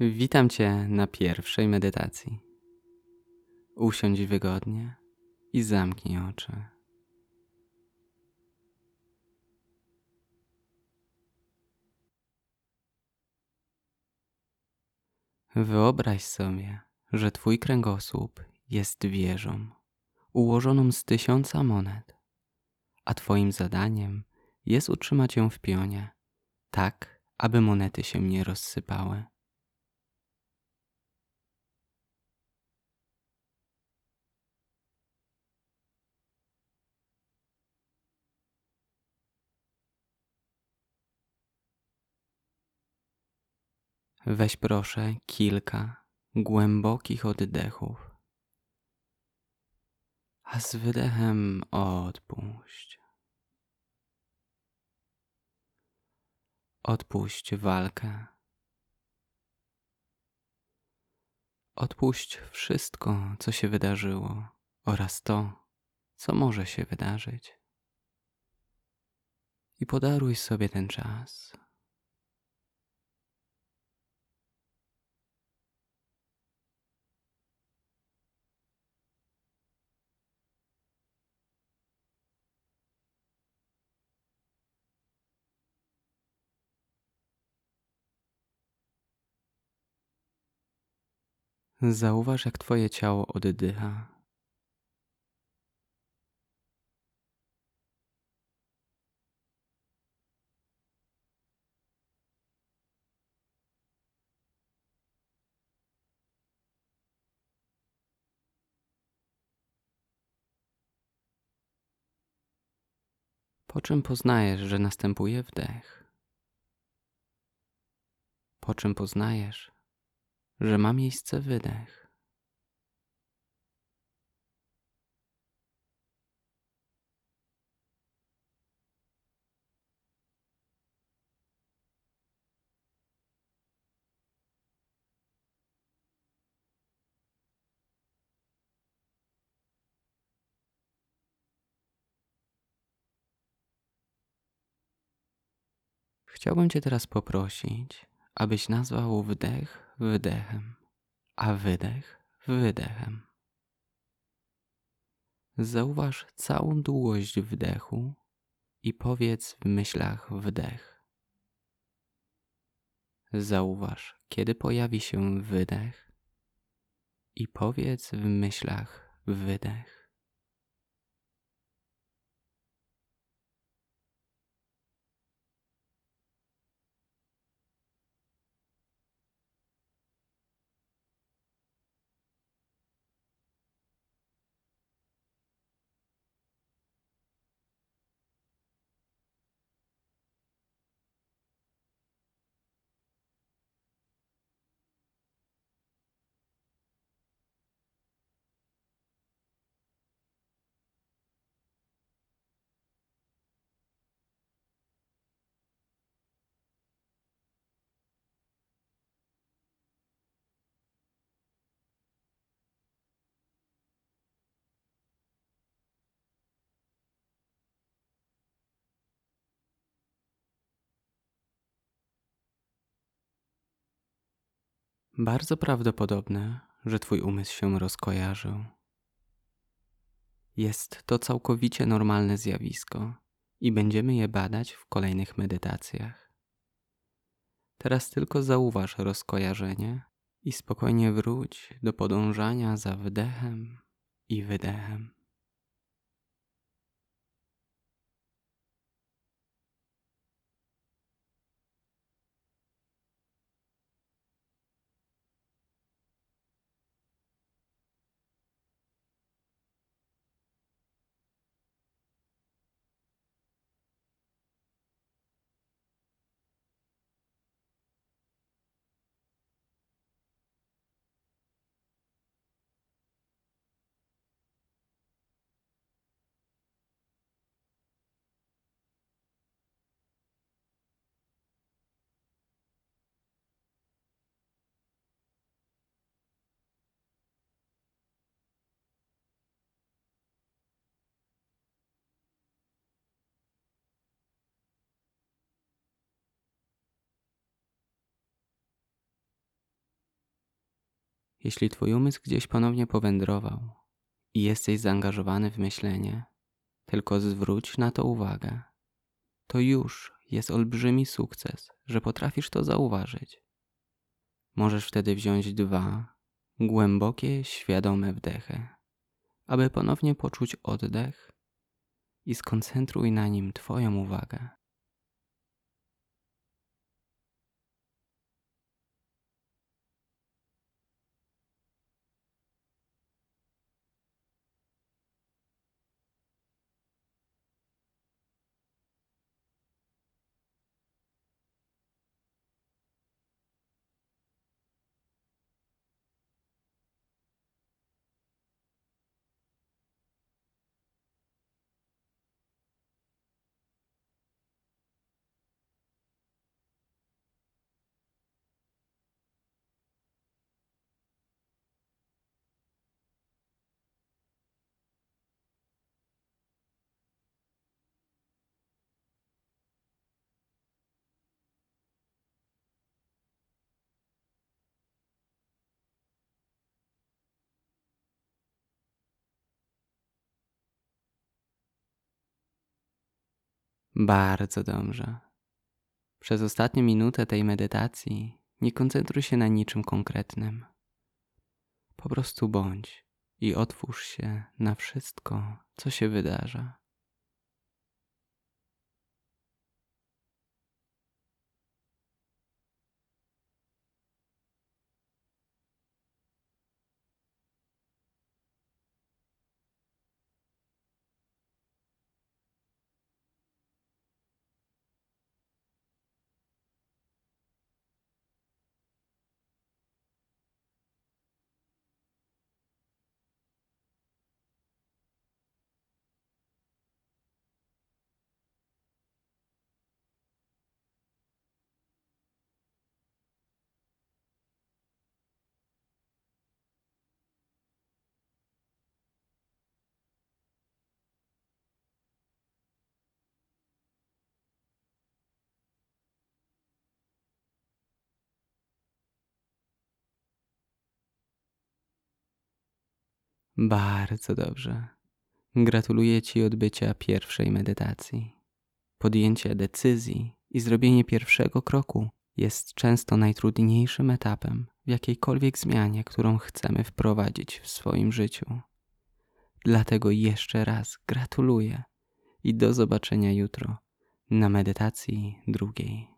Witam Cię na pierwszej medytacji. Usiądź wygodnie i zamknij oczy. Wyobraź sobie, że Twój kręgosłup jest wieżą ułożoną z tysiąca monet, a Twoim zadaniem jest utrzymać ją w pionie, tak aby monety się nie rozsypały. Weź proszę kilka głębokich oddechów, a z wydechem odpuść. Odpuść walkę. Odpuść wszystko, co się wydarzyło oraz to, co może się wydarzyć. I podaruj sobie ten czas. Zauważ, jak Twoje ciało oddycha. Po czym poznajesz, że następuje wdech? Po czym poznajesz, że ma miejsce wydech. Chciałbym Cię teraz poprosić, abyś nazwał wdech wydechem, a wydech wydechem. Zauważ całą długość wdechu i powiedz w myślach wdech. Zauważ, kiedy pojawi się wydech i powiedz w myślach wydech. Bardzo prawdopodobne, że Twój umysł się rozkojarzył. Jest to całkowicie normalne zjawisko i będziemy je badać w kolejnych medytacjach. Teraz tylko zauważ rozkojarzenie i spokojnie wróć do podążania za wdechem i wydechem. Jeśli twój umysł gdzieś ponownie powędrował i jesteś zaangażowany w myślenie, tylko zwróć na to uwagę. To już jest olbrzymi sukces, że potrafisz to zauważyć. Możesz wtedy wziąć dwa głębokie, świadome wdechy, aby ponownie poczuć oddech i skoncentruj na nim Twoją uwagę. Bardzo dobrze. Przez ostatnią minutę tej medytacji nie koncentruj się na niczym konkretnym. Po prostu bądź i otwórz się na wszystko, co się wydarza. Bardzo dobrze. Gratuluję Ci odbycia pierwszej medytacji. Podjęcie decyzji i zrobienie pierwszego kroku jest często najtrudniejszym etapem w jakiejkolwiek zmianie, którą chcemy wprowadzić w swoim życiu. Dlatego jeszcze raz gratuluję i do zobaczenia jutro na medytacji drugiej.